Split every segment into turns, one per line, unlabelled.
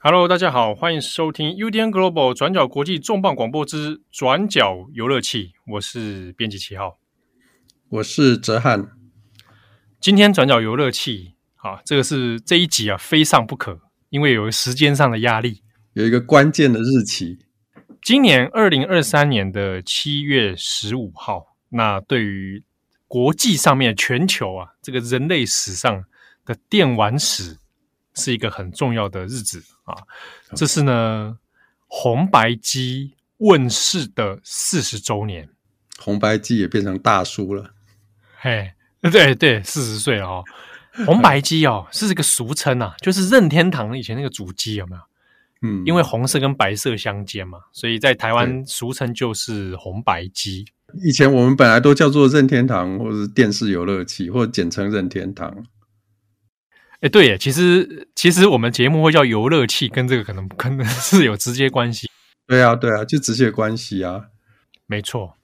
Hello，大家好，欢迎收听 UDN Global 转角国际重磅广播之转角游乐器，我是编辑七号，
我是哲翰。
今天转角游乐器，啊，这个是这一集啊，非上不可，因为有个时间上的压力，
有一个关键的日期，
今年二零二三年的七月十五号。那对于国际上面全球啊，这个人类史上的电玩史。是一个很重要的日子啊！这是呢，红白机问世的四十周年，
红白机也变成大叔了。
嘿，对对，四十岁哦。红白机哦，是这个俗称啊，就是任天堂以前那个主机有没有？嗯，因为红色跟白色相间嘛，所以在台湾俗称就是红白机。
以前我们本来都叫做任天堂，或者是电视游乐器，或者简称任天堂。
哎，对耶，其实其实我们节目会叫游乐器，跟这个可能可能是有直接关系。
对啊，对啊，就直接关系啊。
没错，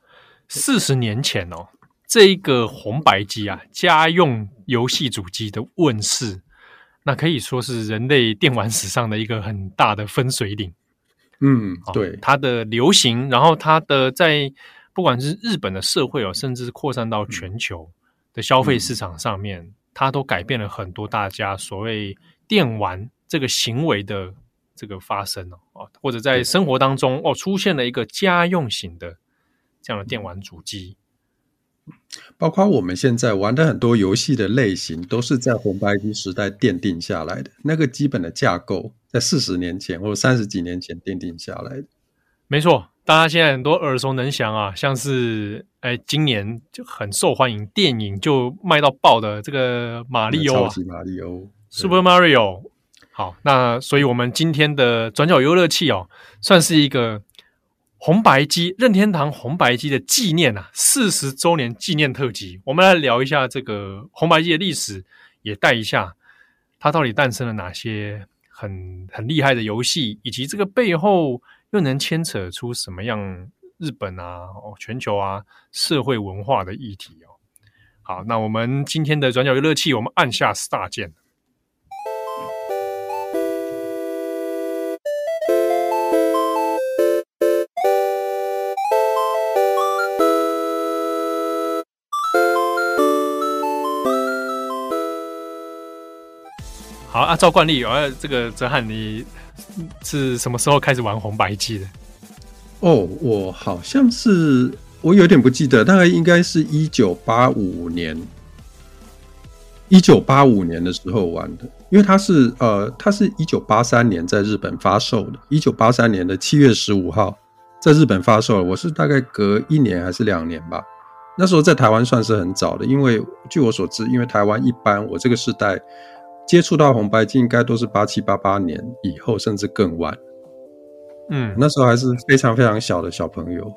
四十年前哦，这一个红白机啊，家用游戏主机的问世，那可以说是人类电玩史上的一个很大的分水岭。
嗯，对，哦，
它的流行，然后它的在不管是日本的社会哦，甚至扩散到全球的消费市场上面。嗯它都改变了很多大家所谓电玩这个行为的这个发生哦，或者在生活当中哦，出现了一个家用型的这样的电玩主机，
包括我们现在玩的很多游戏的类型，都是在红白机时代奠定下来的。那个基本的架构，在四十年前或者三十几年前奠定下来的。
没错。大家现在很多耳熟能详啊，像是哎，今年就很受欢迎，电影就卖到爆的这个马里奥啊，
超级马里奥
，Super Mario。好，那所以我们今天的转角游乐器哦，算是一个红白机任天堂红白机的纪念啊，四十周年纪念特辑。我们来聊一下这个红白机的历史，也带一下它到底诞生了哪些很很厉害的游戏，以及这个背后。又能牵扯出什么样日本啊、哦全球啊社会文化的议题哦？好，那我们今天的转角游乐器，我们按下 star 键。照惯例，我要这个哲翰你。是什么时候开始玩红白机的？
哦，我好像是我有点不记得，大概应该是一九八五年，一九八五年的时候玩的，因为它是呃，它是一九八三年在日本发售的，一九八三年的七月十五号在日本发售了。我是大概隔一年还是两年吧，那时候在台湾算是很早的，因为据我所知，因为台湾一般我这个时代。接触到红白机应该都是八七八八年以后，甚至更晚。嗯，那时候还是非常非常小的小朋友。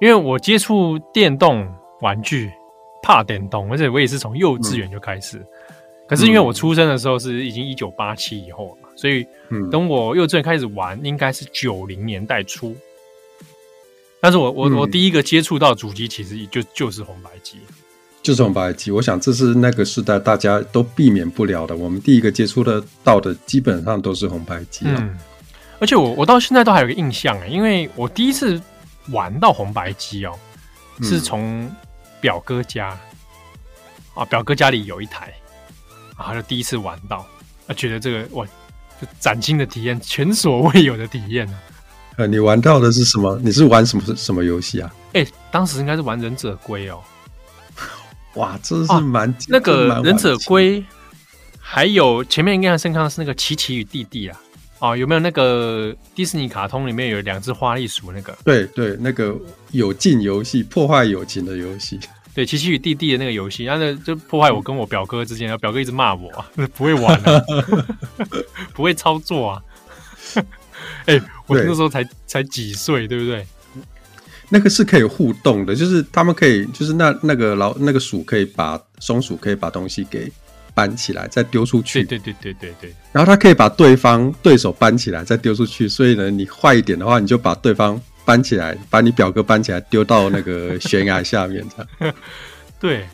因为我接触电动玩具，怕电动，而且我也是从幼稚园就开始。嗯、可是因为我出生的时候是已经一九八七以后了嘛，所以等我幼稚园开始玩，应该是九零年代初。但是我我我第一个接触到主机，其实就就是红白机。
就是红白机，我想这是那个时代大家都避免不了的。我们第一个接触的到的，基本上都是红白机啊。
嗯，而且我我到现在都还有个印象哎，因为我第一次玩到红白机哦，是从表哥家啊，表哥家里有一台，然后就第一次玩到，啊，觉得这个哇，就崭新的体验，前所未有的体验呢。
呃，你玩到的是什么？你是玩什么什么游戏啊？
哎，当时应该是玩忍者龟哦。
哇，这是蛮、啊、
那个忍者龟，还有前面印象深刻的是那个奇奇与弟弟啊，哦，有没有那个迪士尼卡通里面有两只花栗鼠那个？
对对，那个友情游戏，破坏友情的游戏。
对，琪琪与弟弟的那个游戏，然后呢就破坏我跟我表哥之间，然后表哥一直骂我，不会玩啊，不会操作啊。哎、欸，我那时候才才几岁，对不对？
那个是可以互动的，就是他们可以，就是那那个老那个鼠可以把松鼠可以把东西给搬起来，再丢出去。
对对对对对对。然后
他可以把对方对手搬起来，再丢出去。所以呢，你坏一点的话，你就把对方搬起来，把你表哥搬起来，丢到那个悬崖下面。这样。
对。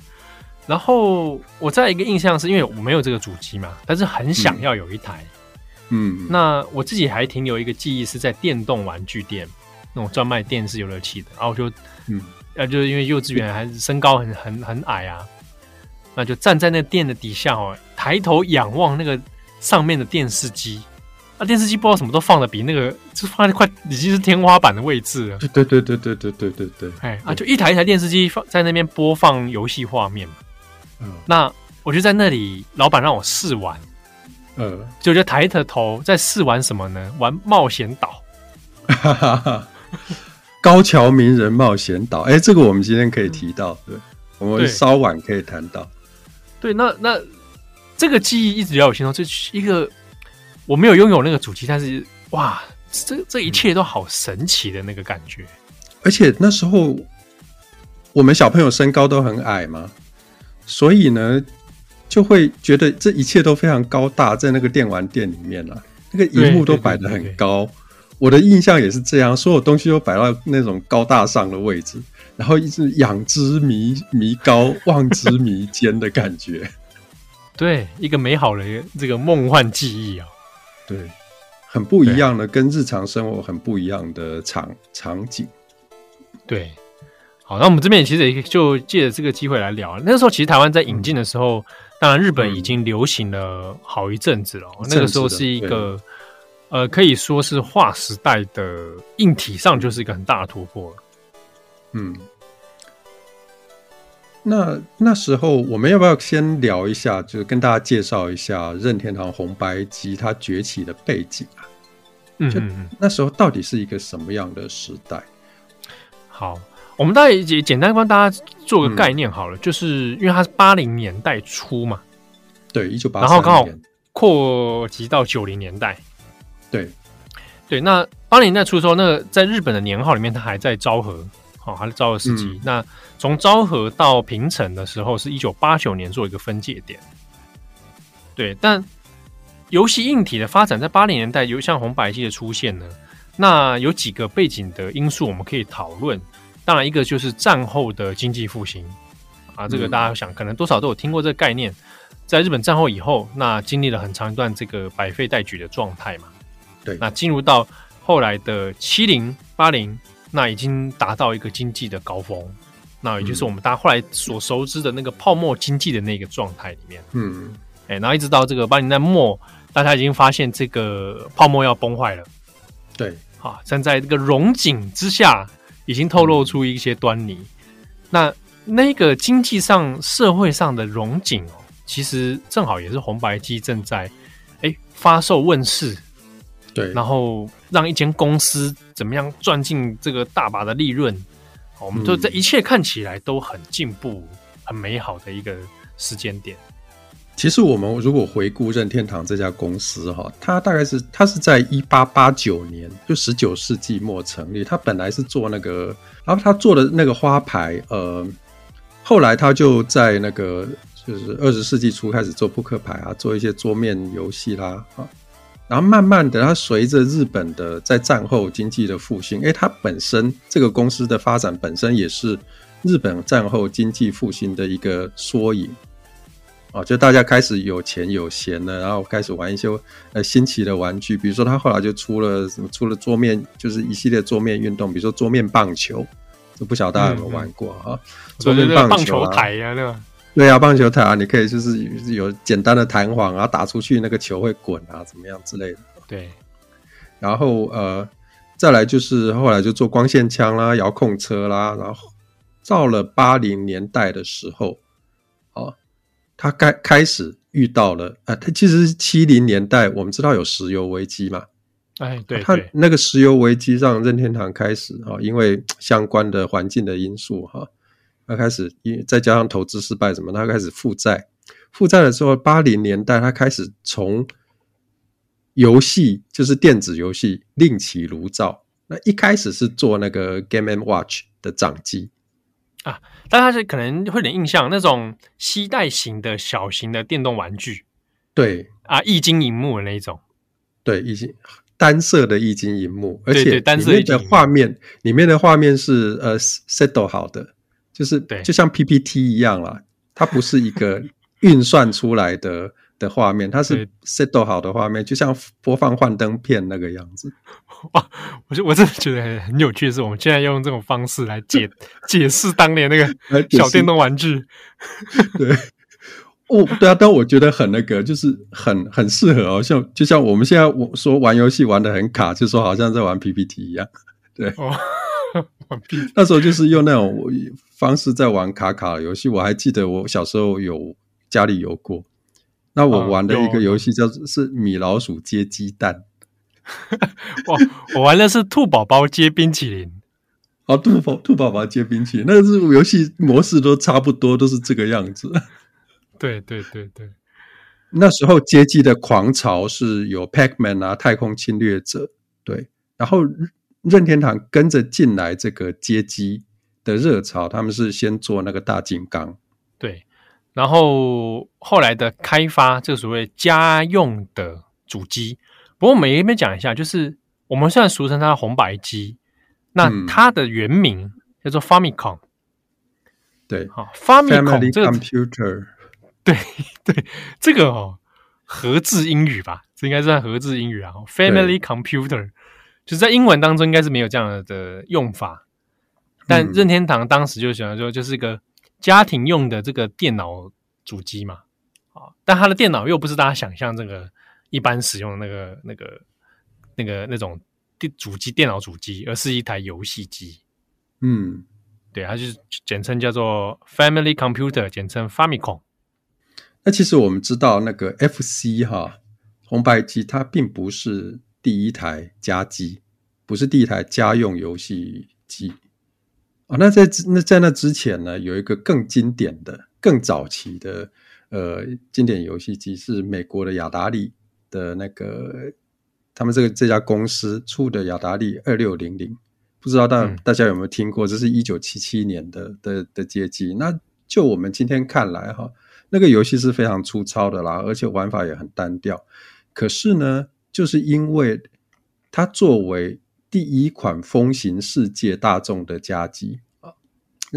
然后我再一个印象是因为我没有这个主机嘛，但是很想要有一台。
嗯，
那我自己还停留一个记忆是在电动玩具店，那种专卖电视游乐器的。然后我就，嗯，呃，就是因为幼稚园还是身高很很很矮啊，那就站在那店的底下哦，抬头仰望那个上面的电视机。那电视机不知道什么都放的比那个，就放在快已经是天花板的位置了。
对对对对对对对对对。
哎啊，就一台一台电视机放在那边播放游戏画面。嗯，那我就在那里，老板让我试玩。
呃，
就就抬着头在试玩什么呢？玩冒险岛，
高桥名人冒险岛。哎、欸，这个我们今天可以提到，对，我们稍晚可以谈到。
对，那那这个记忆一直比较有心中，这一个我没有拥有那个主机，但是哇，这这一切都好神奇的那个感觉。
而且那时候我们小朋友身高都很矮嘛，所以呢。就会觉得这一切都非常高大，在那个电玩店里面啊，那个荧幕都摆得很高。我的印象也是这样，所有东西都摆到那种高大上的位置，然后一直仰之弥弥高，望之弥坚的感觉。
对，一个美好的这个梦幻记忆啊，
对，很不一样的，跟日常生活很不一样的场场景。
对，好，那我们这边其实也就借着这个机会来聊。那个时候，其实台湾在引进的时候。当然，日本已经流行了好一阵子了。嗯、那个时候是一个，呃，可以说是划时代的硬体上就是一个很大的突破了。
嗯，那那时候我们要不要先聊一下，就是跟大家介绍一下任天堂红白机它崛起的背景啊？嗯，就那时候到底是一个什么样的时代？
好。我们大概也简单帮大家做个概念好了，嗯、就是因为它是八零年代初嘛，
对，一九八，
然后刚好扩及到九零年代，
对，
对。那八零年代初的时候，那个在日本的年号里面，它还在昭和，好、哦，还是昭和时期。嗯、那从昭和到平成的时候，是一九八九年做一个分界点，对。但游戏硬体的发展在八零年代，有像红白机的出现呢，那有几个背景的因素，我们可以讨论。当然，一个就是战后的经济复兴啊，这个大家想可能多少都有听过这个概念。在日本战后以后，那经历了很长一段这个百废待举的状态嘛。
对，
那进入到后来的七零八零，那已经达到一个经济的高峰，那也就是我们大家后来所熟知的那个泡沫经济的那个状态里面。嗯，哎，然后一直到这个八零年代末，大家已经发现这个泡沫要崩坏了。
对，
好，站在这个荣景之下。已经透露出一些端倪，那那个经济上、社会上的荣景哦，其实正好也是红白机正在哎发售问世，
对，
然后让一间公司怎么样赚进这个大把的利润，我们就这一切看起来都很进步、很美好的一个时间点。
其实我们如果回顾任天堂这家公司哈，它大概是它是在一八八九年，就十九世纪末成立。它本来是做那个，然后它做的那个花牌，呃，后来它就在那个就是二十世纪初开始做扑克牌啊，做一些桌面游戏啦啊。然后慢慢的，它随着日本的在战后经济的复兴，诶，它本身这个公司的发展本身也是日本战后经济复兴的一个缩影。哦，就大家开始有钱有闲了，然后开始玩一些呃新奇的玩具，比如说他后来就出了什么，出了桌面，就是一系列桌面运动，比如说桌面棒球，这不晓得大家有没有玩过啊？嗯嗯
桌面棒球、啊、棒球台呀、啊，对吧？
对啊，棒球台啊，你可以就是有简单的弹簧啊，打出去那个球会滚啊，怎么样之类的。
对，
然后呃，再来就是后来就做光线枪啦、遥控车啦，然后到了八零年代的时候，哦。他开开始遇到了啊，他其实七零年代，我们知道有石油危机嘛，
哎，对，
他那个石油危机让任天堂开始啊，因为相关的环境的因素哈，他开始因再加上投资失败什么，他开始负债，负债的时候，八零年代他开始从游戏就是电子游戏另起炉灶，那一开始是做那个 Game and Watch 的掌机。
啊，大家是可能会有点印象，那种携带型的小型的电动玩具，
对。
啊，液晶荧幕的那一种，
对，液晶单色的液晶荧幕，而且里面的画面，里面的画面是呃 settle 好的，就是就像 PPT 一样啦，它不是一个 运算出来的的画面，它是 set 好的画面，就像播放幻灯片那个样子。
哇，我就我真的觉得很很有趣的是，我们现在用这种方式来解 解释当年那个小电动玩具。
对，哦，对啊，但我觉得很那个，就是很很适合哦，像就像我们现在我说玩游戏玩的很卡，就说好像在玩 PPT 一样。对，哦、那时候就是用那种方式在玩卡卡的游戏。我还记得我小时候有家里有过，那我玩的一个游戏叫做是米老鼠接鸡蛋。
我我玩的是兔宝宝接冰淇淋。
哦，兔宝兔宝宝接冰淇淋，那个是游戏模式都差不多，都是这个样子。
对对对对，
那时候街机的狂潮是有 Pac-Man 啊，太空侵略者，对，然后任天堂跟着进来这个街机的热潮，他们是先做那个大金刚，
对，然后后来的开发，这个所谓家用的主机。不过我们也没讲一下，就是我们现在俗称它的红白机，那它的原名叫做 Famicom。
对，
好，Famicom 这个 computer，对对，这个哦，合字英语吧，这应该算合字英语啊。Family Computer，就是在英文当中应该是没有这样的用法，但任天堂当时就喜欢说，就是一个家庭用的这个电脑主机嘛，啊，但它的电脑又不是大家想象这个。一般使用的那个、那个、那个、那种电主机、电脑主机，而是一台游戏机。
嗯，
对，它就是简称叫做 Family Computer，简称 Famicom。
那其实我们知道，那个 FC 哈红白机，它并不是第一台家机，不是第一台家用游戏机啊。那在那在那之前呢，有一个更经典的、更早期的呃经典游戏机，是美国的雅达利。的那个，他们这个这家公司出的雅达利二六零零，不知道大大家有没有听过？这是一九七七年的的的街机。那就我们今天看来哈，那个游戏是非常粗糙的啦，而且玩法也很单调。可是呢，就是因为它作为第一款风行世界大众的家机。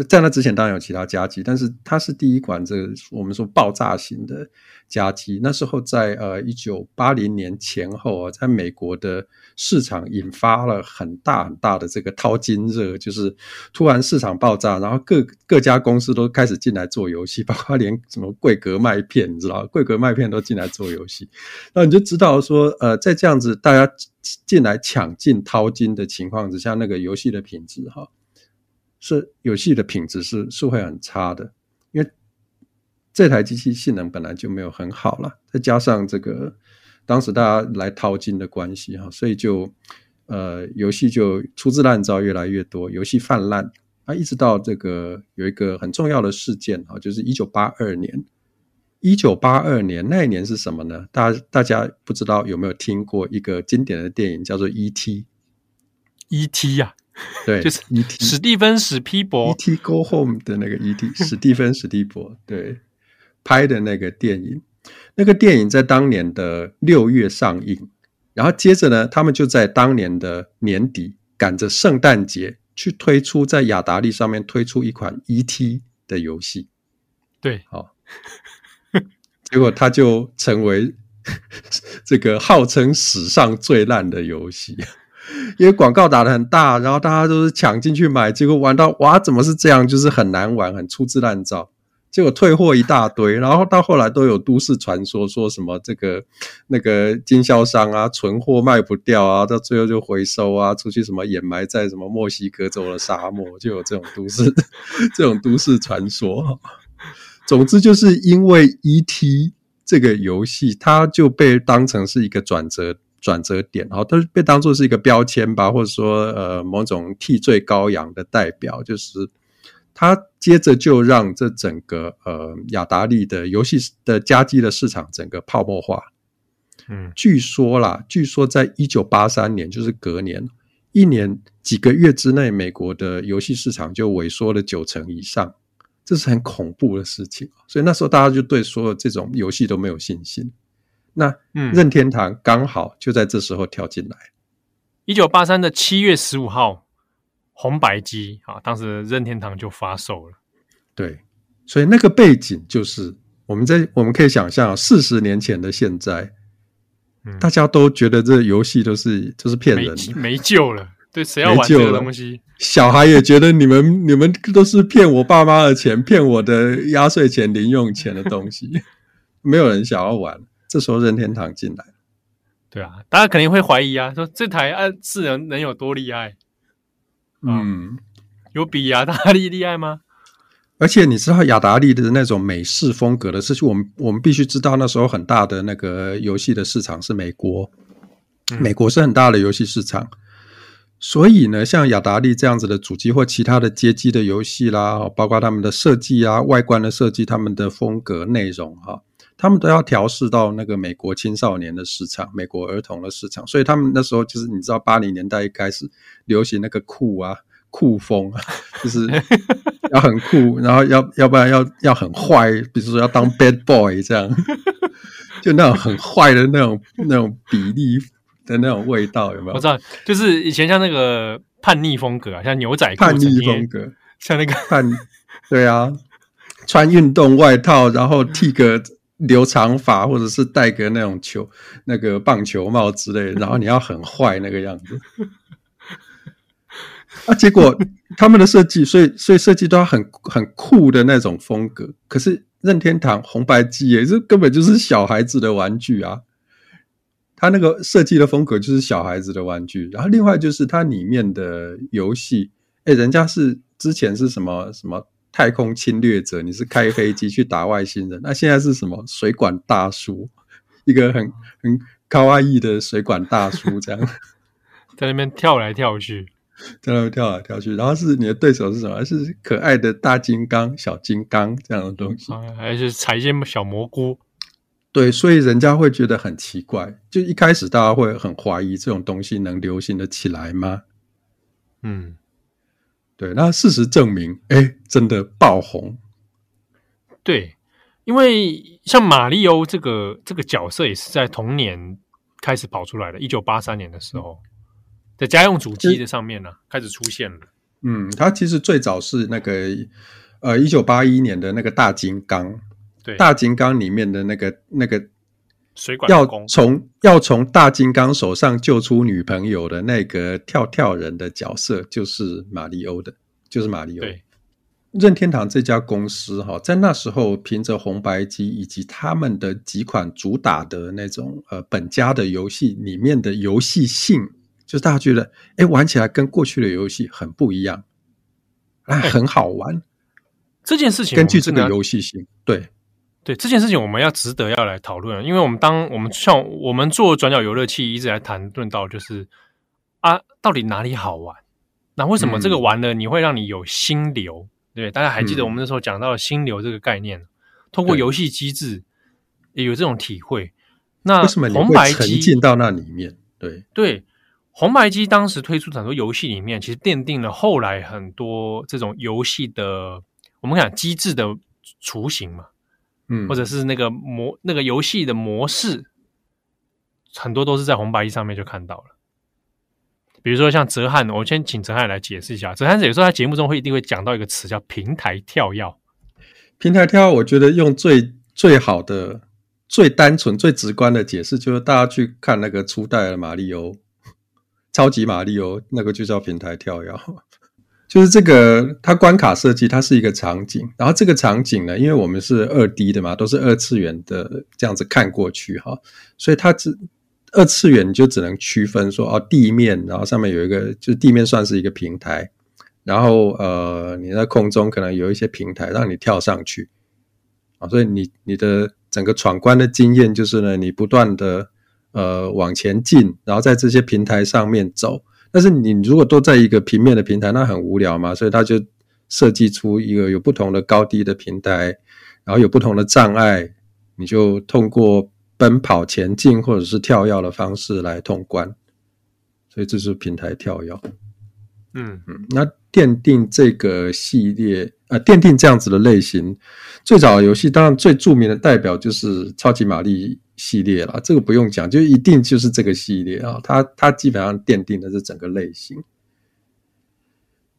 在那之前当然有其他家机，但是它是第一款这个我们说爆炸型的家机。那时候在呃一九八零年前后啊，在美国的市场引发了很大很大的这个淘金热，就是突然市场爆炸，然后各各家公司都开始进来做游戏，包括连什么贵格麦片，你知道，贵格麦片都进来做游戏。那你就知道说，呃，在这样子大家进来抢进淘金的情况之下，那个游戏的品质哈。是游戏的品质是是会很差的，因为这台机器性能本来就没有很好了，再加上这个当时大家来淘金的关系哈，所以就呃游戏就粗制滥造越来越多，游戏泛滥啊，一直到这个有一个很重要的事件啊，就是一九八二年，一九八二年那一年是什么呢？大大家不知道有没有听过一个经典的电影叫做 E.T.，E.T. 呀。对，
就是 E.T. 史蒂芬史皮博
E.T. Go Home 的那个 E.T. 史蒂芬史蒂伯对拍的那个电影，那个电影在当年的六月上映，然后接着呢，他们就在当年的年底赶着圣诞节去推出在雅达利上面推出一款 E.T. 的游戏，
对，
好，结果他就成为 这个号称史上最烂的游戏。因为广告打得很大，然后大家都是抢进去买，结果玩到哇，怎么是这样？就是很难玩，很粗制滥造，结果退货一大堆。然后到后来都有都市传说，说什么这个那个经销商啊，存货卖不掉啊，到最后就回收啊，出去什么掩埋在什么墨西哥州的沙漠，就有这种都市 这种都市传说。总之，就是因为 E.T. 这个游戏，它就被当成是一个转折。转折点，然后都被当作是一个标签吧，或者说呃某种替罪羔羊的代表，就是他接着就让这整个呃雅达利的游戏的家机的市场整个泡沫化。嗯，据说啦，据说在一九八三年，就是隔年一年几个月之内，美国的游戏市场就萎缩了九成以上，这是很恐怖的事情。所以那时候大家就对所有这种游戏都没有信心。那任天堂刚好就在这时候跳进来。
一九八三的七月十五号，红白机啊，当时任天堂就发售了。
对，所以那个背景就是我们在我们可以想象四十年前的现在，嗯、大家都觉得这游戏都是就是骗人的
没，没救了。对，谁要玩这个东西？
小孩也觉得你们你们都是骗我爸妈的钱，骗我的压岁钱、零用钱的东西，没有人想要玩。这时候任天堂进来，
对啊，大家肯定会怀疑啊，说这台啊智能能有多厉害？嗯，有比雅达利厉害吗？
而且你知道雅达利的那种美式风格的事情，我们我们必须知道，那时候很大的那个游戏的市场是美国，嗯、美国是很大的游戏市场。所以呢，像雅达利这样子的主机或其他的街机的游戏啦，包括他们的设计啊、外观的设计、他们的风格、内容哈，他们都要调试到那个美国青少年的市场、美国儿童的市场。所以他们那时候就是你知道，八零年代一开始流行那个酷啊、酷风啊，就是要很酷，然后要要不然要要很坏，比如说要当 bad boy 这样，就那种很坏的那种那种比例。的那种味道有没有？
我知道，就是以前像那个叛逆风格啊，像牛仔
叛逆风格，
像那个
叛，对啊，穿运动外套，然后剃个留长发，或者是戴个那种球那个棒球帽之类的，然后你要很坏那个样子。啊，结果他们的设计，所以所以设计都要很很酷的那种风格。可是任天堂红白机也是根本就是小孩子的玩具啊。它那个设计的风格就是小孩子的玩具，然后另外就是它里面的游戏，哎，人家是之前是什么什么太空侵略者，你是开飞机去打外星人，那现在是什么水管大叔，一个很很卡哇伊的水管大叔 这样，
在那边跳来跳去，
在那边跳来跳去，然后是你的对手是什么？是可爱的大金刚、小金刚这样的东西，
啊、还是采一些小蘑菇？
对，所以人家会觉得很奇怪，就一开始大家会很怀疑这种东西能流行的起来吗？嗯，对。那事实证明，哎，真的爆红。
对，因为像马里欧这个这个角色也是在同年开始跑出来的，一九八三年的时候，在家用主机的上面呢、啊、开始出现了。
嗯，它其实最早是那个呃一九八一年的那个大金刚。
对，
大金刚里面的那个那个
水管
要从要从大金刚手上救出女朋友的那个跳跳人的角色，就是马里欧的，就是马里
欧。
任天堂这家公司哈，在那时候凭着红白机以及他们的几款主打的那种呃本家的游戏里面的游戏性，就是大家觉得哎玩起来跟过去的游戏很不一样，哎很好玩。
这件事情
根据这个游戏性，对。
对这件事情，我们要值得要来讨论，因为我们当我们像我们做转角游乐器，一直来谈论到，就是啊，到底哪里好玩？那为什么这个玩了你会让你有心流？嗯、对，大家还记得我们那时候讲到心流这个概念，嗯、通过游戏机制也有这种体会。那
为什么你会沉浸到那里面？对
对，红白机当时推出很多游戏里面，其实奠定了后来很多这种游戏的我们讲机制的雏形嘛。嗯，或者是那个模那个游戏的模式，很多都是在红白机上面就看到了。比如说像哲瀚，我先请哲瀚来解释一下。哲瀚有时候在节目中会一定会讲到一个词叫“平台跳跃”。
平台跳跃，我觉得用最最好的、最单纯、最直观的解释，就是大家去看那个初代的马里欧，超级马里欧，那个就叫平台跳跃。就是这个，它关卡设计，它是一个场景，然后这个场景呢，因为我们是二 D 的嘛，都是二次元的这样子看过去哈，所以它只二次元就只能区分说哦，地面，然后上面有一个，就是地面算是一个平台，然后呃你在空中可能有一些平台让你跳上去啊，所以你你的整个闯关的经验就是呢，你不断的呃往前进，然后在这些平台上面走。但是你如果都在一个平面的平台，那很无聊嘛，所以他就设计出一个有不同的高低的平台，然后有不同的障碍，你就通过奔跑前进或者是跳跃的方式来通关，所以这是平台跳跃。嗯嗯，那奠定这个系列，呃，奠定这样子的类型，最早的游戏当然最著名的代表就是超级玛丽系列了，这个不用讲，就一定就是这个系列啊，它它基本上奠定的是整个类型。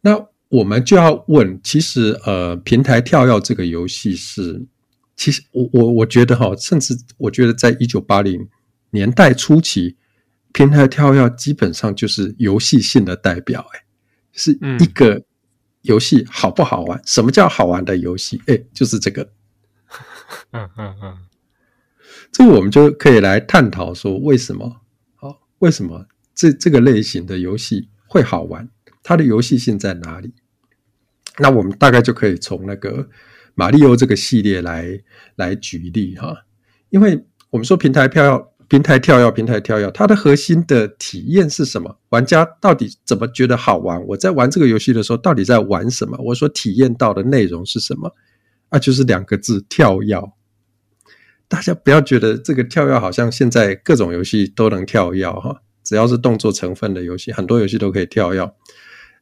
那我们就要问，其实呃，平台跳跃这个游戏是，其实我我我觉得哈，甚至我觉得在一九八零年代初期，平台跳跃基本上就是游戏性的代表，哎，是一个游戏好不好玩？嗯、什么叫好玩的游戏？哎，就是这个。嗯 嗯嗯，这个我们就可以来探讨说，为什么？好，为什么这这个类型的游戏会好玩？它的游戏性在哪里？那我们大概就可以从那个马里欧这个系列来来举例哈，因为我们说平台跳要、平台跳跃、平台跳跃，它的核心的体验是什么？玩家到底怎么觉得好玩？我在玩这个游戏的时候，到底在玩什么？我所体验到的内容是什么？啊，就是两个字：跳跃。大家不要觉得这个跳跃好像现在各种游戏都能跳跃哈，只要是动作成分的游戏，很多游戏都可以跳跃。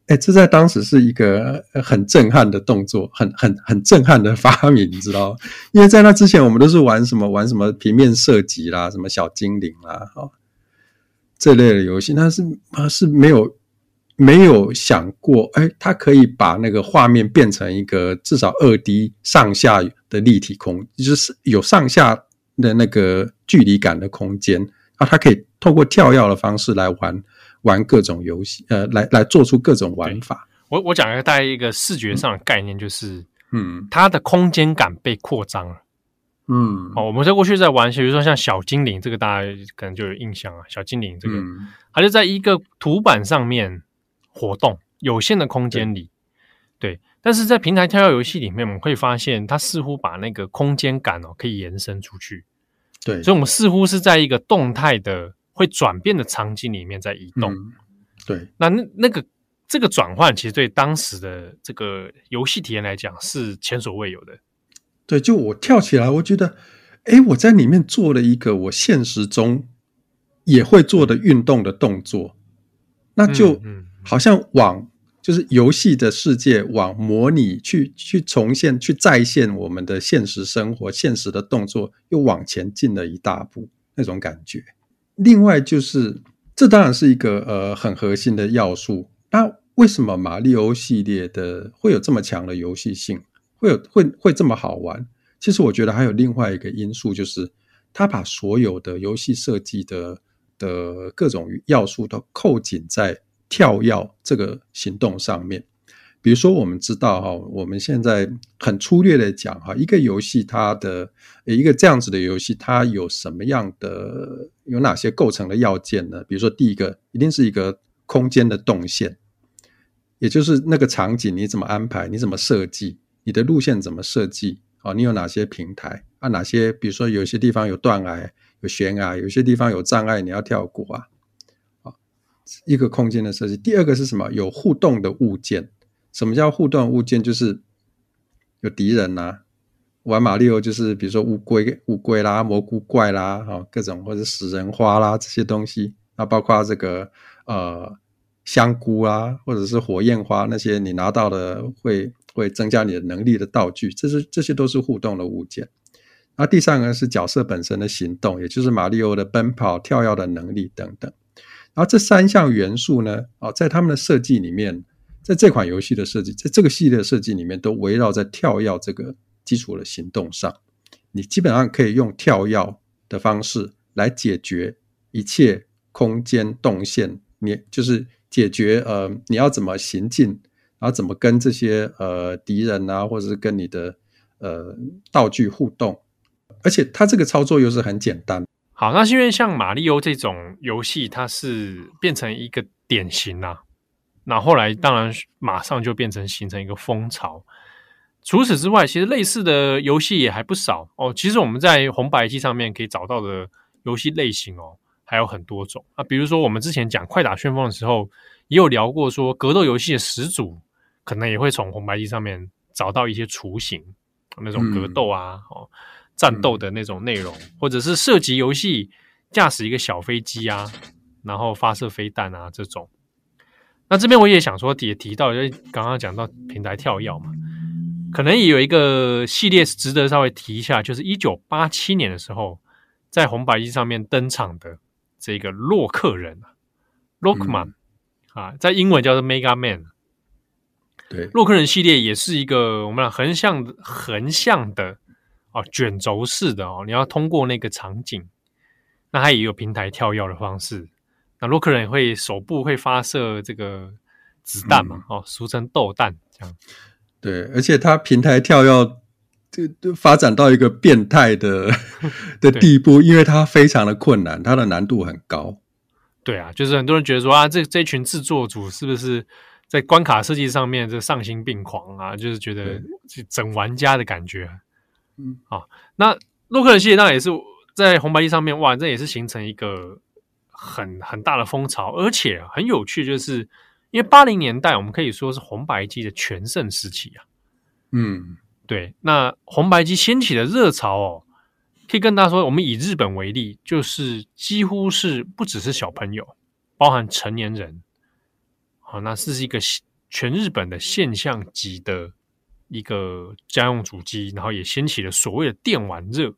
哎，这在当时是一个很震撼的动作，很很很震撼的发明，你知道？因为在那之前，我们都是玩什么玩什么平面射击啦，什么小精灵啦，哈，这类的游戏，但是啊是没有没有想过，哎，它可以把那个画面变成一个至少二 D 上下的立体空，就是有上下的那个距离感的空间啊，它可以透过跳跃的方式来玩。玩各种游戏，呃，来来做出各种玩法。
我我讲一个大概一个视觉上的概念，就是，嗯，它的空间感被扩张了。嗯，哦，我们在过去在玩，比如说像小精灵，这个大家可能就有印象啊。小精灵这个，嗯、它就在一个图板上面活动，有限的空间里。对，对，但是在平台跳跃游戏里面，我们会发现，它似乎把那个空间感哦可以延伸出去。对，所以我们似乎是在一个动态的。会转变的场景里面在移动，嗯、对，那那那个这个转换其实对当时的这个游戏体验来讲是前所未有的。
对，就我跳起来，我觉得，哎，我在里面做了一个我现实中也会做的运动的动作，那就好像往就是游戏的世界往模拟去去重现去再现我们的现实生活现实的动作又往前进了一大步那种感觉。另外就是，这当然是一个呃很核心的要素。那为什么马里欧系列的会有这么强的游戏性，会有会会这么好玩？其实我觉得还有另外一个因素，就是它把所有的游戏设计的的各种要素都扣紧在跳跃这个行动上面。比如说，我们知道哈，我们现在很粗略的讲哈，一个游戏它的一个这样子的游戏，它有什么样的有哪些构成的要件呢？比如说，第一个一定是一个空间的动线，也就是那个场景你怎么安排，你怎么设计，你的路线怎么设计啊？你有哪些平台啊？哪些比如说有些地方有断崖、有悬崖，有些地方有障碍，你要跳过？啊，一个空间的设计。第二个是什么？有互动的物件。什么叫互动物件？就是有敌人呐、玩马里奥就是比如说乌龟、乌龟啦、蘑菇怪啦，哈，各种或者食人花啦这些东西，那包括这个呃香菇啦，或者是火焰花那些你拿到的会会增加你的能力的道具，这是这些都是互动的物件。那第三个是角色本身的行动，也就是马里奥的奔跑、跳跃的能力等等。而这三项元素呢，哦，在他们的设计里面。在这款游戏的设计，在这个系列设计里面，都围绕在跳跃这个基础的行动上。你基本上可以用跳跃的方式来解决一切空间动线，你就是解决呃你要怎么行进，然后怎么跟这些呃敌人啊，或者是跟你的呃道具互动，而且它这个操作又是很简单。
好，那是因为像马里欧这种游戏，它是变成一个典型啊。那后来当然马上就变成形成一个风潮。除此之外，其实类似的游戏也还不少哦。其实我们在红白机上面可以找到的游戏类型哦，还有很多种啊。比如说我们之前讲快打旋风的时候，也有聊过说格斗游戏的始祖可能也会从红白机上面找到一些雏形，那种格斗啊、哦战斗的那种内容，或者是射击游戏，驾驶一个小飞机啊，然后发射飞弹啊这种。那这边我也想说，也提到，就刚刚讲到平台跳跃嘛，可能也有一个系列是值得稍微提一下，就是一九八七年的时候，在红白机上面登场的这个洛克人，洛克曼啊，在英文叫做 Mega Man。
对，
洛克人系列也是一个我们讲横向横向的哦，卷轴式的哦，你要通过那个场景，那它也有平台跳跃的方式。那洛克人也会手部会发射这个子弹嘛，嗯、哦，俗称豆弹这样。
对，而且它平台跳跃就发展到一个变态的 的地步，因为它非常的困难，它的难度很高。
对啊，就是很多人觉得说啊，这这群制作组是不是在关卡设计上面这丧心病狂啊？就是觉得整玩家的感觉。嗯，啊，那洛克人系列当然也是在红白机上面，哇，这也是形成一个很很大的风潮，而且很有趣，就是因为八零年代我们可以说是红白机的全盛时期啊。
嗯，
对，那红白机掀起的热潮哦。可以跟大家说，我们以日本为例，就是几乎是不只是小朋友，包含成年人，好，那这是一个全日本的现象级的一个家用主机，然后也掀起了所谓的电玩热。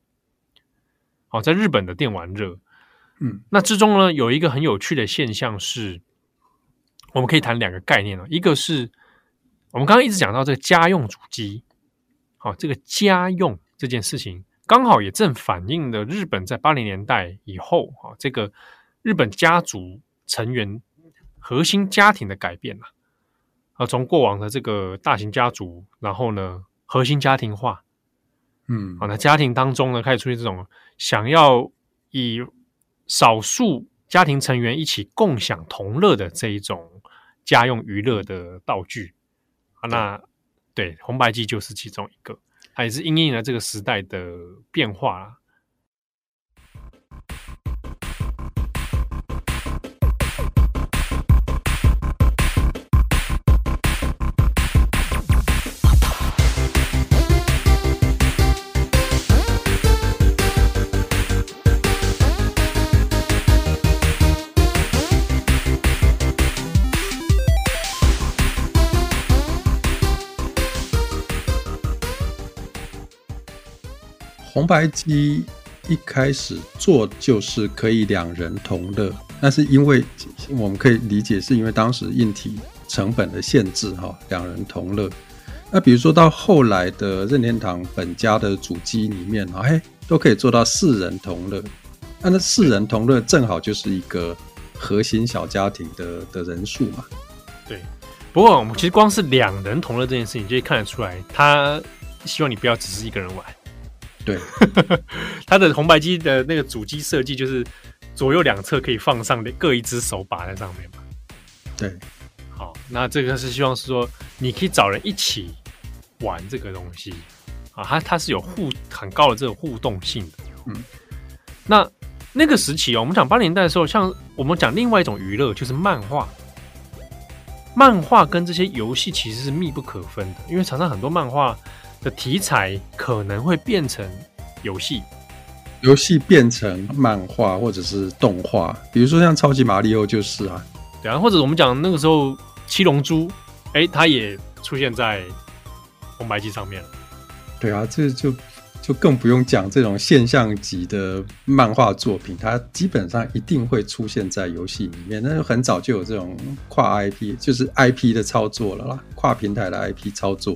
好，在日本的电玩热，
嗯，
那之中呢，有一个很有趣的现象是，我们可以谈两个概念了，一个是我们刚刚一直讲到这个家用主机，好，这个家用这件事情。刚好也正反映了日本在八零年代以后啊，这个日本家族成员核心家庭的改变呐，啊，从过往的这个大型家族，然后呢，核心家庭化，
嗯，
啊，那家庭当中呢，开始出现这种想要以少数家庭成员一起共享同乐的这一种家用娱乐的道具啊，那对红白机就是其中一个。它也是因应了这个时代的变化啦。
红白机一开始做就是可以两人同乐，那是因为我们可以理解是因为当时硬体成本的限制，哈，两人同乐。那比如说到后来的任天堂本家的主机里面，哎，都可以做到四人同乐。那那四人同乐正好就是一个核心小家庭的的人数嘛。
对，不过我们其实光是两人同乐这件事情，就可以看得出来，他希望你不要只是一个人玩。
对，
它的红白机的那个主机设计就是左右两侧可以放上各一只手把在上面嘛。
对，
好，那这个是希望是说你可以找人一起玩这个东西啊，它它是有互很高的这种互动性的。
嗯，
那那个时期哦，我们讲八零年代的时候，像我们讲另外一种娱乐就是漫画，漫画跟这些游戏其实是密不可分的，因为常常很多漫画。的题材可能会变成游戏，
游戏变成漫画或者是动画，比如说像超级马里奥就是啊，
对啊，或者我们讲那个时候七龙珠，哎，它也出现在红白机上面了。
对啊，这就就更不用讲这种现象级的漫画作品，它基本上一定会出现在游戏里面。那就很早就有这种跨 IP，就是 IP 的操作了啦，跨平台的 IP 操作。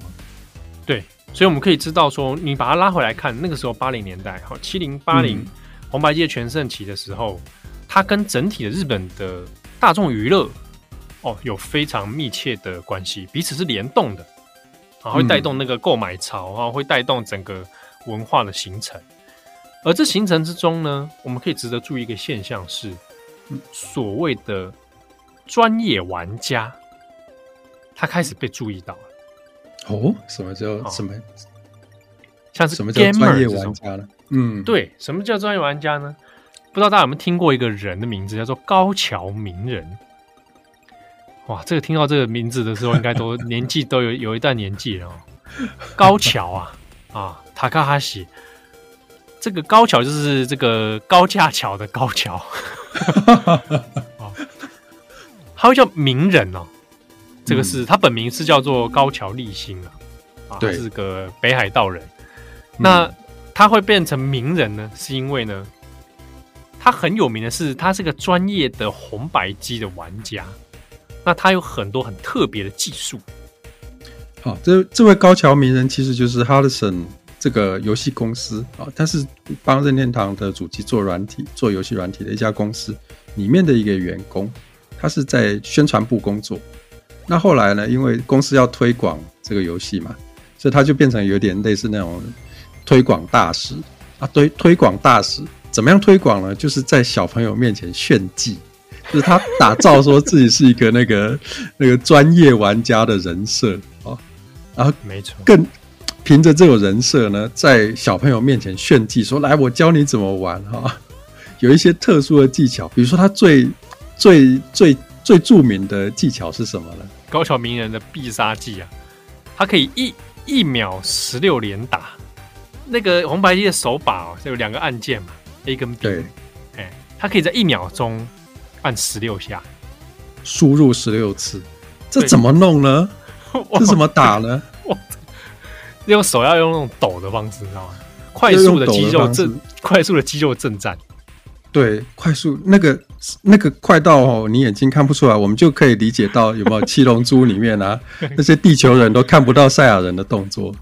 对。所以我们可以知道，说你把它拉回来看，那个时候八零年代，哈，七零八零红白界全盛期的时候，它跟整体的日本的大众娱乐哦有非常密切的关系，彼此是联动的，啊，会带动那个购买潮啊，会带动整个文化的形成。而这形成之中呢，我们可以值得注意一个现象是，所谓的专业玩家，他开始被注意到了。
哦，什么叫什么？
像是
什么叫专业玩家呢？嗯，
对，什么叫专业玩家呢？不知道大家有没有听过一个人的名字，叫做高桥名人。哇，这个听到这个名字的时候，应该都年纪都有有一段年纪了哦。高桥啊啊，塔卡哈西，这个高桥就是这个高架桥的高桥。哦，他会叫名人哦。这个是、嗯、他本名是叫做高桥立新啊，啊，他是个北海道人。那他会变成名人呢，是因为呢，他很有名的是，他是个专业的红白机的玩家。那他有很多很特别的技术。
好，这这位高桥名人其实就是 Hudson 这个游戏公司啊，他是帮任天堂的主机做软体、做游戏软体的一家公司里面的一个员工，他是在宣传部工作。那后来呢，因为公司要推广这个游戏嘛，所以他就变成有点类似那种推广大使啊。推推广大使怎么样推广呢？就是在小朋友面前炫技。就是他打造说自己是一个那个 那个专业玩家的人设啊，然后没错，更凭着这种人设呢，在小朋友面前炫技，说来我教你怎么玩哈，有一些特殊的技巧，比如说他最最最最著名的技巧是什么呢？
高桥名人的必杀技啊，他可以一一秒十六连打，那个红白机的手把哦，有两个按键嘛，A 跟 B，对，哎，他可以在一秒钟。按十六下，
输入十六次，这怎么弄呢？这怎么打呢？
用手要用那种抖的方式，你知道吗？快速的肌肉震，快速的肌肉震颤。
对，快速那个那个快到哦，你眼睛看不出来，我们就可以理解到有没有七龙珠里面啊，那些地球人都看不到赛亚人的动作，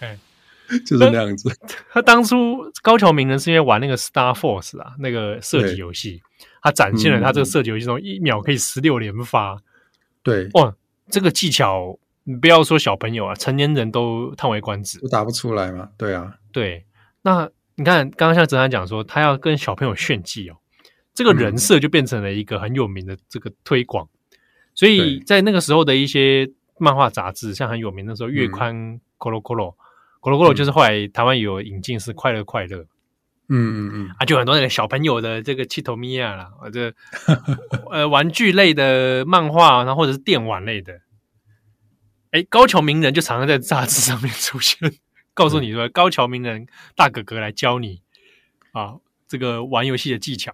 就是那样子。
他当初高桥名人是因为玩那个 Star Force 啊，那个射击游戏。他展现了他这个射击游戏中一秒可以十六连发，
对，
哇，这个技巧你不要说小朋友啊，成年人都叹为观止，
都打不出来嘛。对啊，
对。那你看，刚刚像哲涵讲说，他要跟小朋友炫技哦，这个人设就变成了一个很有名的这个推广。所以在那个时候的一些漫画杂志，像很有名的时候，月刊《Colo Colo》，《Colo Colo》就是后来台湾有引进是快乐快乐。嗯嗯嗯。啊，就很多那个小朋友的这个七头米亚啦，或者呃玩具类的漫画，然后或者是电玩类的，哎，高桥名人就常常在杂志上面出现，告诉你说高桥名人大哥哥来教你啊，这个玩游戏的技巧。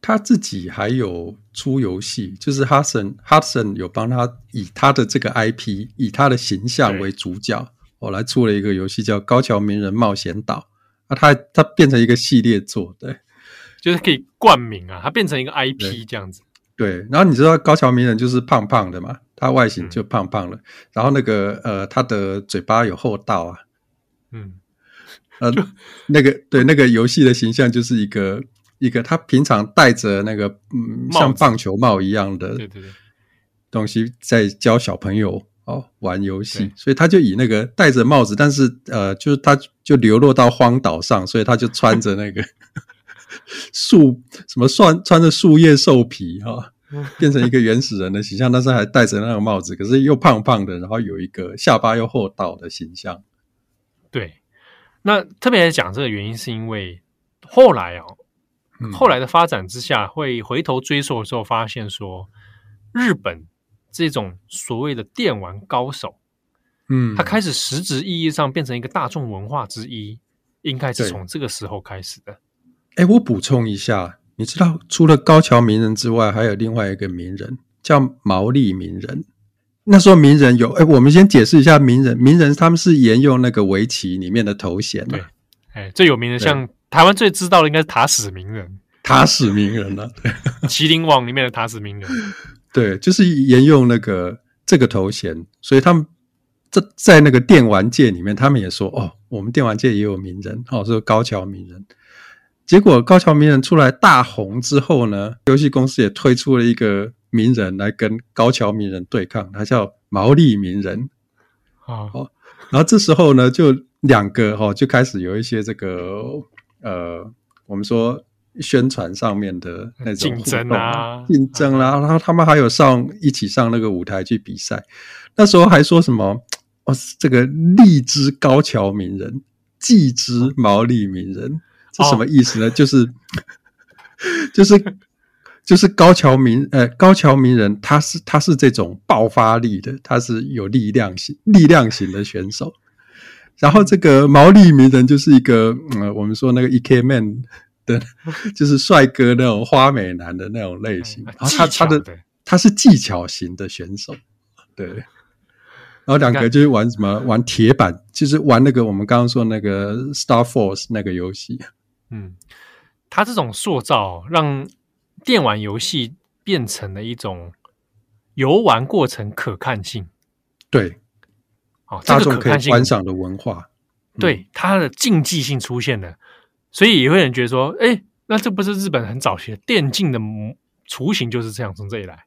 他自己还有出游戏，就是 Hudson Hudson 有帮他以他的这个 IP，以他的形象为主角，我来出了一个游戏叫《高桥名人冒险岛》。啊，他他变成一个系列作，对，
就是可以冠名啊，它变成一个 IP 这样子。
对，然后你知道高桥名人就是胖胖的嘛，他外形就胖胖了，嗯、然后那个呃，他的嘴巴有厚道啊，嗯，呃，那个对，那个游戏的形象就是一个一个他平常戴着那个嗯像棒球帽一样的东西在教小朋友。哦，玩游戏，所以他就以那个戴着帽子，但是呃，就是他就流落到荒岛上，所以他就穿着那个 树什么穿穿着树叶兽皮哈、哦，变成一个原始人的形象，但是还戴着那个帽子，可是又胖胖的，然后有一个下巴又厚倒的形象。
对，那特别来讲这个原因，是因为后来哦，后来的发展之下，会回头追溯的时候，发现说日本。这种所谓的电玩高手，嗯，他开始实质意义上变成一个大众文化之一，应该是从这个时候开始的。
哎，我补充一下，你知道除了高桥名人之外，还有另外一个名人叫毛利名人。那时候名人有，哎，我们先解释一下名人。名人他们是沿用那个围棋里面的头衔。
对，哎，最有名的像台湾最知道的应该是塔矢名人，
塔矢名人了，对，
麒麟王里面的塔矢名人。
对，就是沿用那个这个头衔，所以他们在在那个电玩界里面，他们也说哦，我们电玩界也有名人，哦，是高桥名人。结果高桥名人出来大红之后呢，游戏公司也推出了一个名人来跟高桥名人对抗，他叫毛利名人。哦，哦，然后这时候呢，就两个哦就开始有一些这个呃，我们说。宣传上面的那种
竞争啊，
竞争啦、啊，然后他们还有上一起上那个舞台去比赛，那时候还说什么哦，这个立之高桥名人，技之毛利名人，这什么意思呢？哦、就是 就是就是高桥名呃高桥名人，他是他是这种爆发力的，他是有力量型力量型的选手，然后这个毛利名人就是一个呃我们说那个 Ikemen。的，就是帅哥那种花美男的那种类型，然后他他的他是技巧型的选手，对，然后两个就是玩什么玩铁板，就是玩那个我们刚刚说那个 Star Force 那个游戏。
嗯，他这种塑造让电玩游戏变成了一种游玩过程可看性。
对，
哦，
大众可以观赏的文化，
对它的竞技性出现了，所以也会有人觉得说，哎，那这不是日本很早期的电竞的雏形就是这样从这里来，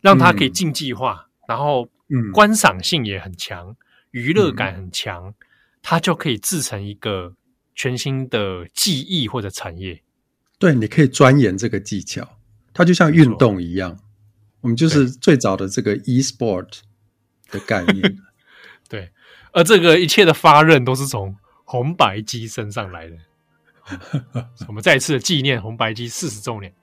让它可以竞技化，嗯、然后观赏性也很强，嗯、娱乐感很强，嗯、它就可以制成一个全新的技艺或者产业。
对，你可以钻研这个技巧，它就像运动一样。我们就是最早的这个 e-sport 的概念。
对，而这个一切的发轫都是从红白机身上来的。我们再一次的纪念红白机四十周年。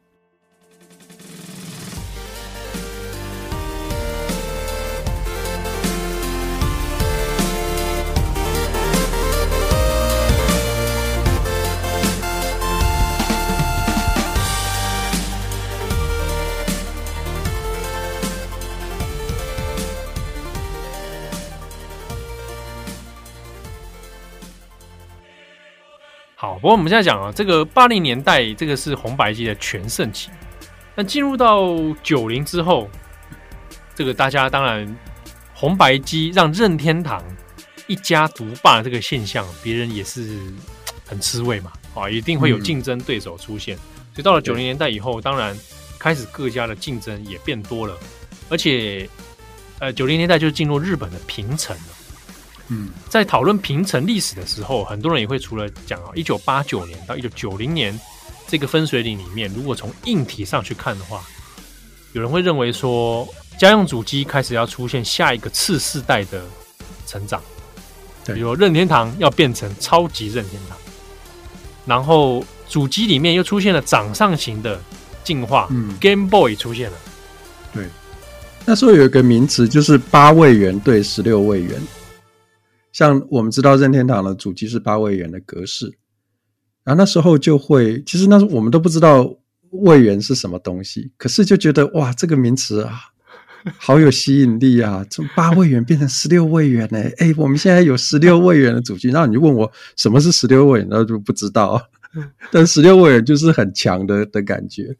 不过我们现在讲啊，这个八零年代这个是红白机的全盛期，那进入到九零之后，这个大家当然红白机让任天堂一家独霸这个现象，别人也是很吃味嘛，啊，一定会有竞争对手出现。所以到了九零年代以后，当然开始各家的竞争也变多了，而且呃九零年代就进入日本的平成了。
嗯，
在讨论平成历史的时候，很多人也会除了讲啊，一九八九年到一九九零年这个分水岭里面，如果从硬体上去看的话，有人会认为说，家用主机开始要出现下一个次世代的成长，比如任天堂要变成超级任天堂，然后主机里面又出现了掌上型的进化，嗯，Game Boy 出现了，
对，那时候有一个名词就是八位元对十六位元。像我们知道任天堂的主机是八位元的格式，然后那时候就会，其实那时候我们都不知道位元是什么东西，可是就觉得哇，这个名词啊，好有吸引力啊！从八位元变成十六位元呢，哎，我们现在有十六位元的主机，然后你就问我什么是十六位元，那就不知道。但十六位元就是很强的的感觉，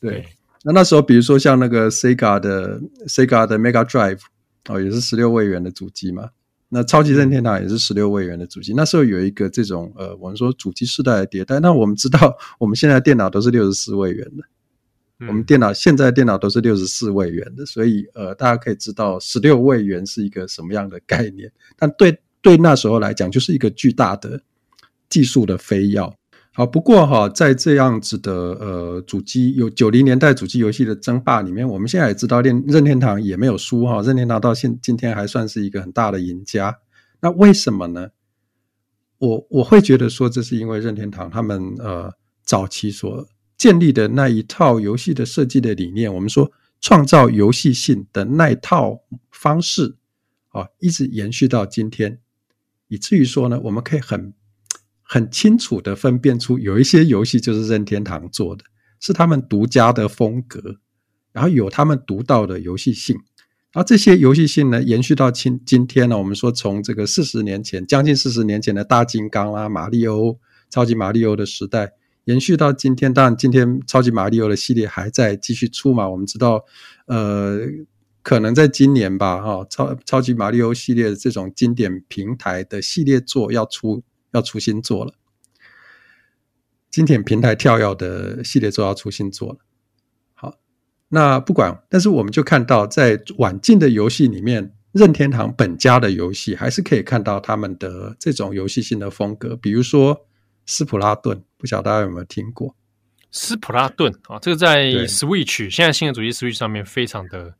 对。那那时候比如说像那个 Sega 的 Sega 的 Mega Drive 哦，也是十六位元的主机嘛。那超级任天堂也是十六位元的主机，那时候有一个这种呃，我们说主机世代的迭代。那我们知道，我们现在电脑都是六十四位元的，嗯、我们电脑现在电脑都是六十四位元的，所以呃，大家可以知道十六位元是一个什么样的概念。但对对那时候来讲，就是一个巨大的技术的飞跃。好，不过哈，在这样子的呃主机有九零年代主机游戏的争霸里面，我们现在也知道，任任天堂也没有输哈，任天堂到现今天还算是一个很大的赢家。那为什么呢？我我会觉得说，这是因为任天堂他们呃早期所建立的那一套游戏的设计的理念，我们说创造游戏性的那一套方式啊，一直延续到今天，以至于说呢，我们可以很。很清楚的分辨出有一些游戏就是任天堂做的，是他们独家的风格，然后有他们独到的游戏性，然后这些游戏性呢延续到今今天呢，我们说从这个四十年前，将近四十年前的大金刚啦、马里欧、超级马里欧的时代，延续到今天，当然今天超级马里欧的系列还在继续出嘛，我们知道，呃，可能在今年吧，哈，超超级马里欧系列这种经典平台的系列作要出。要出新作了，经典平台跳跃的系列作要出新作了。好，那不管，但是我们就看到，在晚近的游戏里面，任天堂本家的游戏还是可以看到他们的这种游戏性的风格。比如说斯普拉顿，不晓得大家有没有听过？
斯普拉顿啊，这个在 Switch 现在新的主机 Switch 上面非常的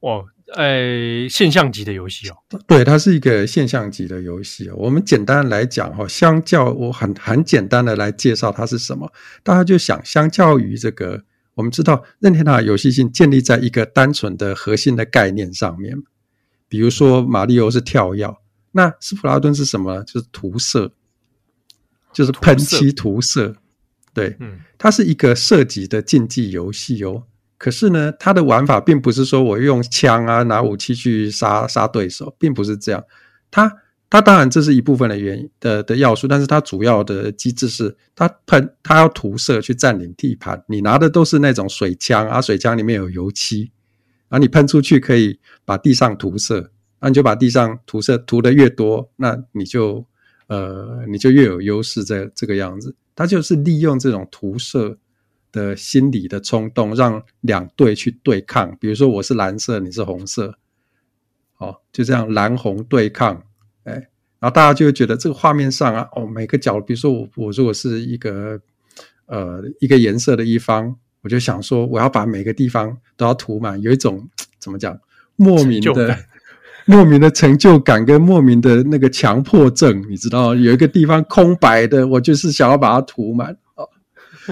哦。呃，现象级的游戏哦，
对，它是一个现象级的游戏哦。我们简单来讲哈，相较我很很简单的来介绍它是什么，大家就想，相较于这个，我们知道任天堂的游戏性建立在一个单纯的核心的概念上面，比如说马里欧是跳跃，那斯普拉顿是什么？就是涂色，就是喷漆涂色，对，嗯，它是一个射击的竞技游戏哦。可是呢，它的玩法并不是说我用枪啊拿武器去杀杀对手，并不是这样。它它当然这是一部分的原因的的要素，但是它主要的机制是它喷它要涂色去占领地盘。你拿的都是那种水枪啊，水枪里面有油漆，然后你喷出去可以把地上涂色，然那你就把地上涂色涂的越多，那你就呃你就越有优势，这这个样子。他就是利用这种涂色的心理的冲动，让两队去对抗。比如说我是蓝色，你是红色，哦，就这样蓝红对抗，哎，然后大家就会觉得这个画面上啊，哦，每个角，比如说我我如果是一个呃一个颜色的一方，我就想说我要把每个地方都要涂满，有一种 怎么讲莫名的 莫名的成就感跟莫名的那个强迫症，你知道，有一个地方空白的，我就是想要把它涂满啊，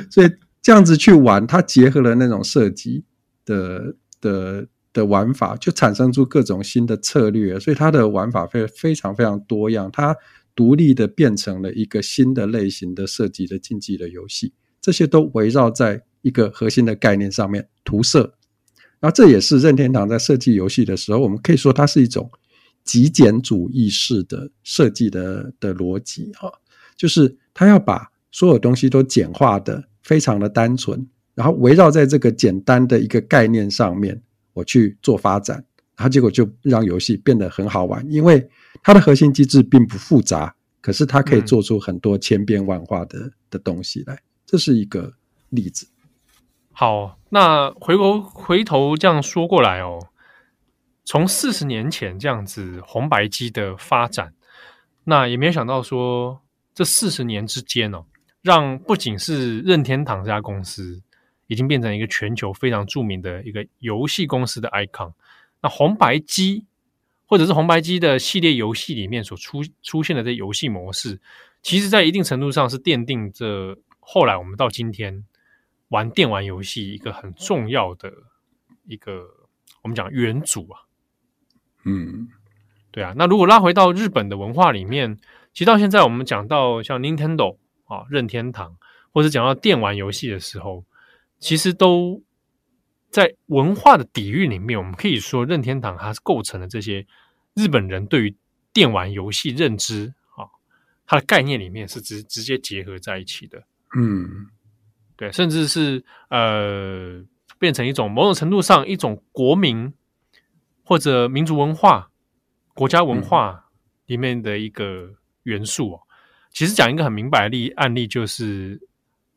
所以。这样子去玩，它结合了那种射击的的的玩法，就产生出各种新的策略，所以它的玩法非非常非常多样，它独立的变成了一个新的类型的射击的竞技的游戏，这些都围绕在一个核心的概念上面，涂色。然后这也是任天堂在设计游戏的时候，我们可以说它是一种极简主义式的设计的的逻辑哈，就是它要把所有东西都简化的。非常的单纯，然后围绕在这个简单的一个概念上面，我去做发展，然后结果就让游戏变得很好玩，因为它的核心机制并不复杂，可是它可以做出很多千变万化的、嗯、的东西来，这是一个例子。
好，那回头回头这样说过来哦，从四十年前这样子红白机的发展，那也没有想到说这四十年之间哦。让不仅是任天堂这家公司已经变成一个全球非常著名的一个游戏公司的 icon，那红白机或者是红白机的系列游戏里面所出出现的这游戏模式，其实在一定程度上是奠定着后来我们到今天玩电玩游戏一个很重要的一个我们讲元祖啊。
嗯，
对啊。那如果拉回到日本的文化里面，其实到现在我们讲到像 Nintendo。啊，任天堂，或者讲到电玩游戏的时候，其实都在文化的底蕴里面。我们可以说，任天堂它是构成了这些日本人对于电玩游戏认知啊，它的概念里面是直直接结合在一起的。
嗯，
对，甚至是呃，变成一种某种程度上一种国民或者民族文化、国家文化里面的一个元素哦。其实讲一个很明白的例案例，就是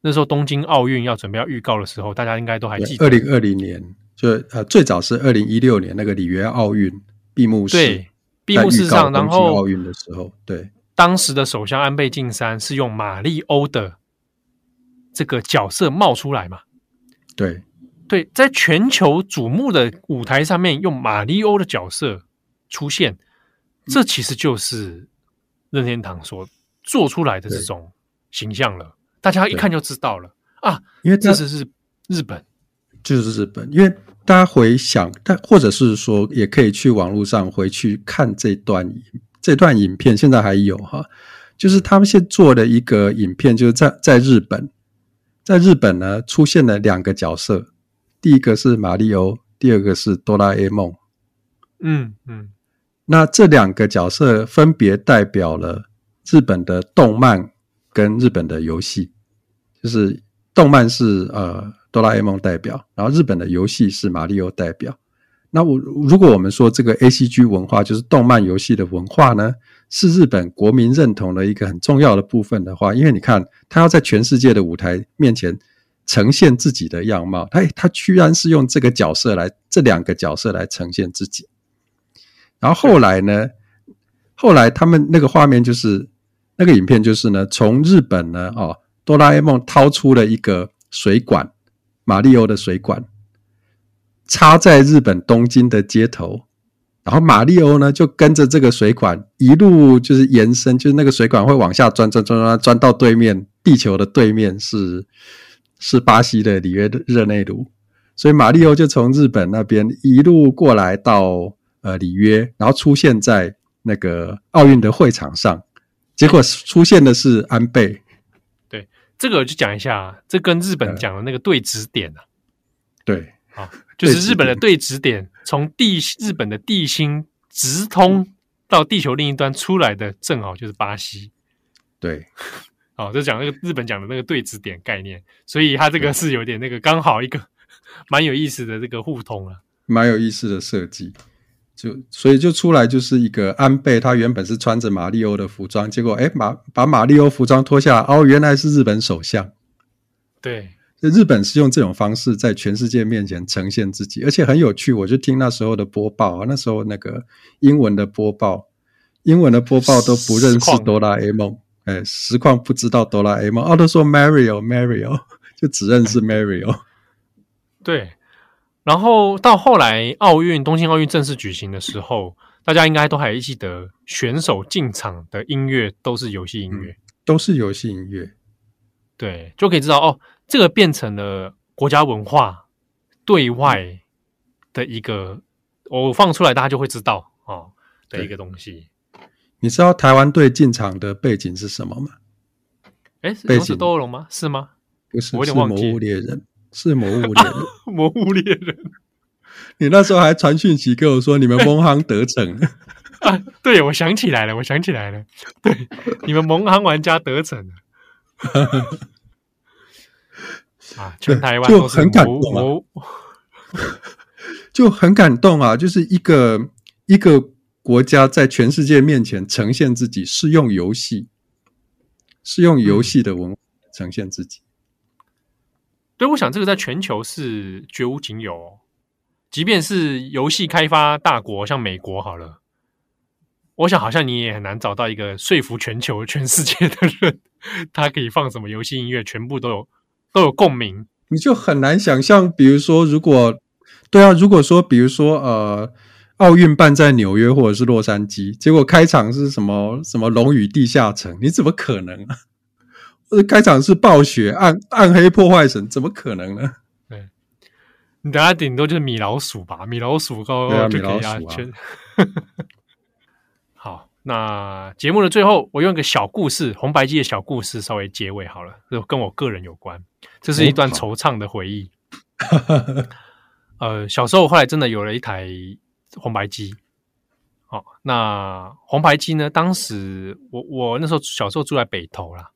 那时候东京奥运要准备要预告的时候，大家应该都还记得。
二零二零年，就呃最早是二零一六年那个里约奥运闭幕式，
对，闭幕式上，然后
奥运的时候，对，
当时的首相安倍晋三是用马里欧的这个角色冒出来嘛？
对，
对，在全球瞩目的舞台上面用马里欧的角色出现，这其实就是任天堂说。做出来的这种形象了，大家一看就知道了。啊，因为这是是日本，
就是日本。因为大家回想，但或者是说，也可以去网络上回去看这段这段影片，现在还有哈，就是他们现做的一个影片，就是在在日本，在日本呢出现了两个角色，第一个是马里欧，第二个是哆啦 A 梦。
嗯嗯，
那这两个角色分别代表了。日本的动漫跟日本的游戏，就是动漫是呃哆啦 A 梦代表，然后日本的游戏是马里奥代表。那我如果我们说这个 ACG 文化就是动漫游戏的文化呢，是日本国民认同的一个很重要的部分的话，因为你看他要在全世界的舞台面前呈现自己的样貌，他他居然是用这个角色来这两个角色来呈现自己。然后后来呢，后来他们那个画面就是。那个影片就是呢，从日本呢，哦，哆啦 A 梦掏出了一个水管，马里欧的水管，插在日本东京的街头，然后马里欧呢就跟着这个水管一路就是延伸，就是那个水管会往下钻钻钻钻钻到对面，地球的对面是是巴西的里约热内卢，所以马里欧就从日本那边一路过来到呃里约，然后出现在那个奥运的会场上。结果出现的是安倍，
对，这个我就讲一下，这跟日本讲的那个对指点啊，
对，
啊，就是日本的对指点，从地日本的地心直通到地球另一端出来的，正好就是巴西，
对，
哦，就讲那个日本讲的那个对指点概念，所以它这个是有点那个刚好一个蛮有意思的这个互通啊，
蛮有意思的设计。就所以就出来就是一个安倍，他原本是穿着马里欧的服装，结果哎，马把马里欧服装脱下来，哦，原来是日本首相。
对，
就日本是用这种方式在全世界面前呈现自己，而且很有趣。我就听那时候的播报啊，那时候那个英文的播报，英文的播报都不认识哆啦 A 梦，哎，实况不知道哆啦 A 梦，哦，都说 Mario Mario，就只认识 Mario。
对。然后到后来，奥运东京奥运正式举行的时候，大家应该都还记得，选手进场的音乐都是游戏音乐，
嗯，都是游戏音乐。
对，就可以知道哦，这个变成了国家文化对外的一个，我放出来大家就会知道哦的一个东西。
你知道台湾队进场的背景是什么吗？
哎，背景是斗恶龙吗？是吗？
不是，
我有点忘
记。魔物猎人。是魔物猎人，
魔物猎人。
你那时候还传讯息跟我说，你们蒙航得逞
啊！对，我想起来了，我想起来了，对，你们蒙航玩家得逞了 啊！全台湾
就很感动啊，就很感动啊！就是一个一个国家在全世界面前呈现自己，是用游戏，是用游戏的文化呈现自己。
对，我想这个在全球是绝无仅有。即便是游戏开发大国，像美国好了，我想好像你也很难找到一个说服全球、全世界的人，他可以放什么游戏音乐，全部都有都有共鸣。
你就很难想象，比如说，如果对啊，如果说，比如说，呃，奥运办在纽约或者是洛杉矶，结果开场是什么什么龙与地下城，你怎么可能啊？开场是暴雪暗暗黑破坏神，怎么可能呢？
对，你等下顶多就是米老鼠吧，米老鼠高高就可以啊。好，那节目的最后，我用一个小故事，红白机的小故事稍微结尾好了，就跟我个人有关。这是一段惆怅的回忆。哦、呃，小时候后来真的有了一台红白机。好、哦，那红白机呢？当时我我那时候小时候住在北投啦。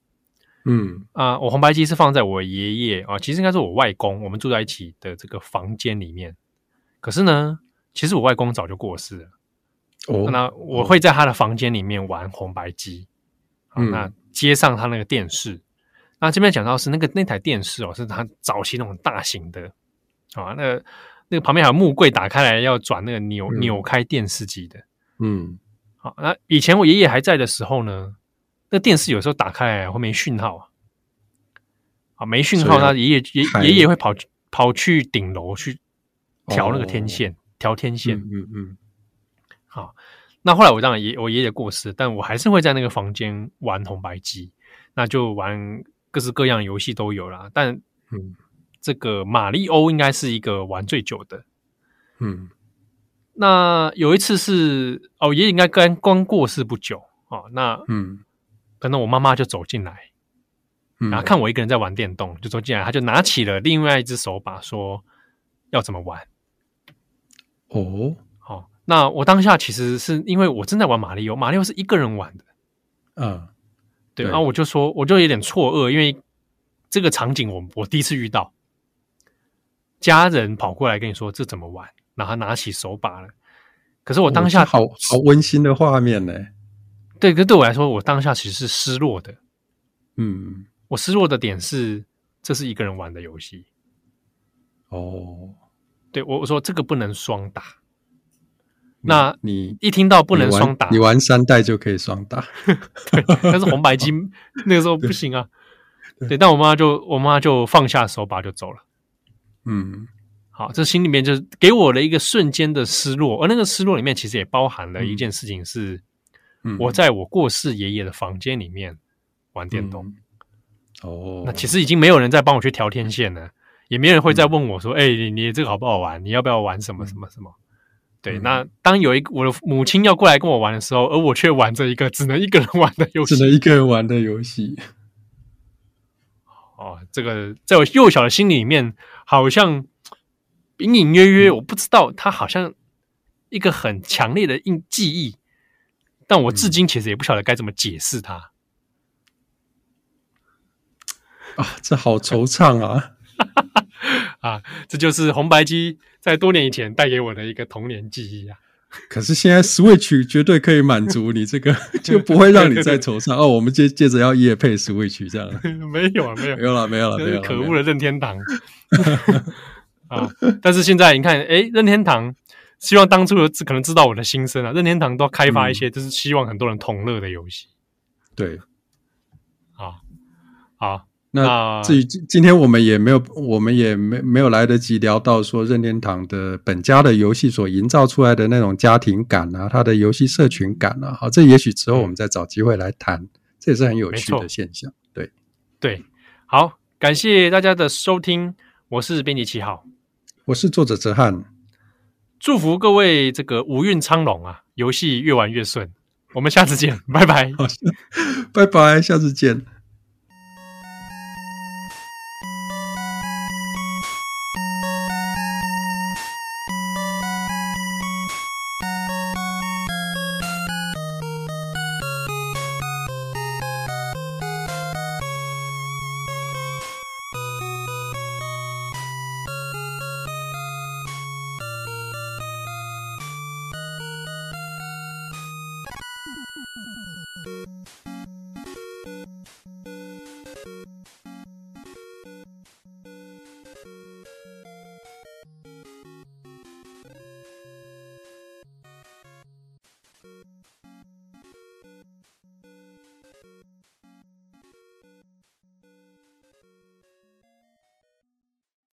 嗯
啊、呃，我红白机是放在我爷爷啊，其实应该是我外公，我们住在一起的这个房间里面。可是呢，其实我外公早就过世了。哦，那我会在他的房间里面玩红白机。嗯，那接上他那个电视。那这边讲到是那个那台电视哦，是他早期那种大型的啊，那个那个旁边还有木柜，打开来要转那个扭、嗯、扭开电视机的。
嗯，
好，那以前我爷爷还在的时候呢。那电视有时候打开来会没讯号啊，啊没讯号，那爷爷爷爷爷会跑跑去顶楼去调那个天线，调、哦、天线。
嗯嗯，嗯。
好，那后来我当然爷我爷爷过世，但我还是会在那个房间玩红白机，那就玩各式各样游戏都有啦。但嗯，这个马里欧应该是一个玩最久的。
嗯，
那有一次是哦，爷爷应该刚刚过世不久啊，那嗯。可能我妈妈就走进来，然后看我一个人在玩电动，就走进来，他就拿起了另外一只手把，说要怎么玩。
哦，
好，那我当下其实是因为我正在玩马里奥，马里奥是一个人玩的，
嗯，
对，然后我就说，我就有点错愕，因为这个场景我我第一次遇到，家人跑过来跟你说这怎么玩，然后拿起手把了，可是我当下
好好温馨的画面呢。
对，可对我来说，我当下其实是失落的。
嗯，
我失落的点是，这是一个人玩的游戏。
哦，
对我我说这个不能双打。那
你
一听到不能双打，
你玩，三代就可以双打。
对，但是红白机 那个时候不行啊。对，但我妈就我妈就放下手把就走了。
嗯，
好，这心里面就给我的一个瞬间的失落，而那个失落里面其实也包含了一件事情是。嗯我在我过世爷爷的房间里面玩电动，
嗯、哦，
那其实已经没有人在帮我去调天线了，也没人会再问我说：“哎、嗯欸，你这个好不好玩？你要不要玩什么什么什么？”对，嗯、那当有一个我的母亲要过来跟我玩的时候，而我却玩着一个只能一个人玩的游戏，
只能一个人玩的游戏。
哦，这个在我幼小的心里面，好像隐隐约约，我不知道，它好像一个很强烈的印记忆。但我至今其实也不晓得该怎么解释它、
嗯、啊，这好惆怅啊！
啊，这就是红白机在多年以前带给我的一个童年记忆啊！
可是现在 Switch 绝对可以满足你这个，就不会让你再惆怅哦。我们接接着要夜配 Switch 这样，
没有啊，没有，
没有了，没有了，没有。
可恶的任天堂啊！但是现在你看，哎，任天堂希望当初的可能知道我的心声啊，任天堂都要开发一些，就是希望很多人同乐的游戏。
对，
啊，好。
那至于今今天我们也没有，我们也没没有来得及聊到说任天堂的本家的游戏所营造出来的那种家庭感啊，它的游戏社群感啊，好，这也许之后我们再找机会来谈，这也是很有趣的现象。对，
对，好，感谢大家的收听，我是编辑七号，
我是作者哲汉，
祝福各位这个五运昌隆啊，游戏越玩越顺，我们下次见，拜拜，
拜拜，下次见。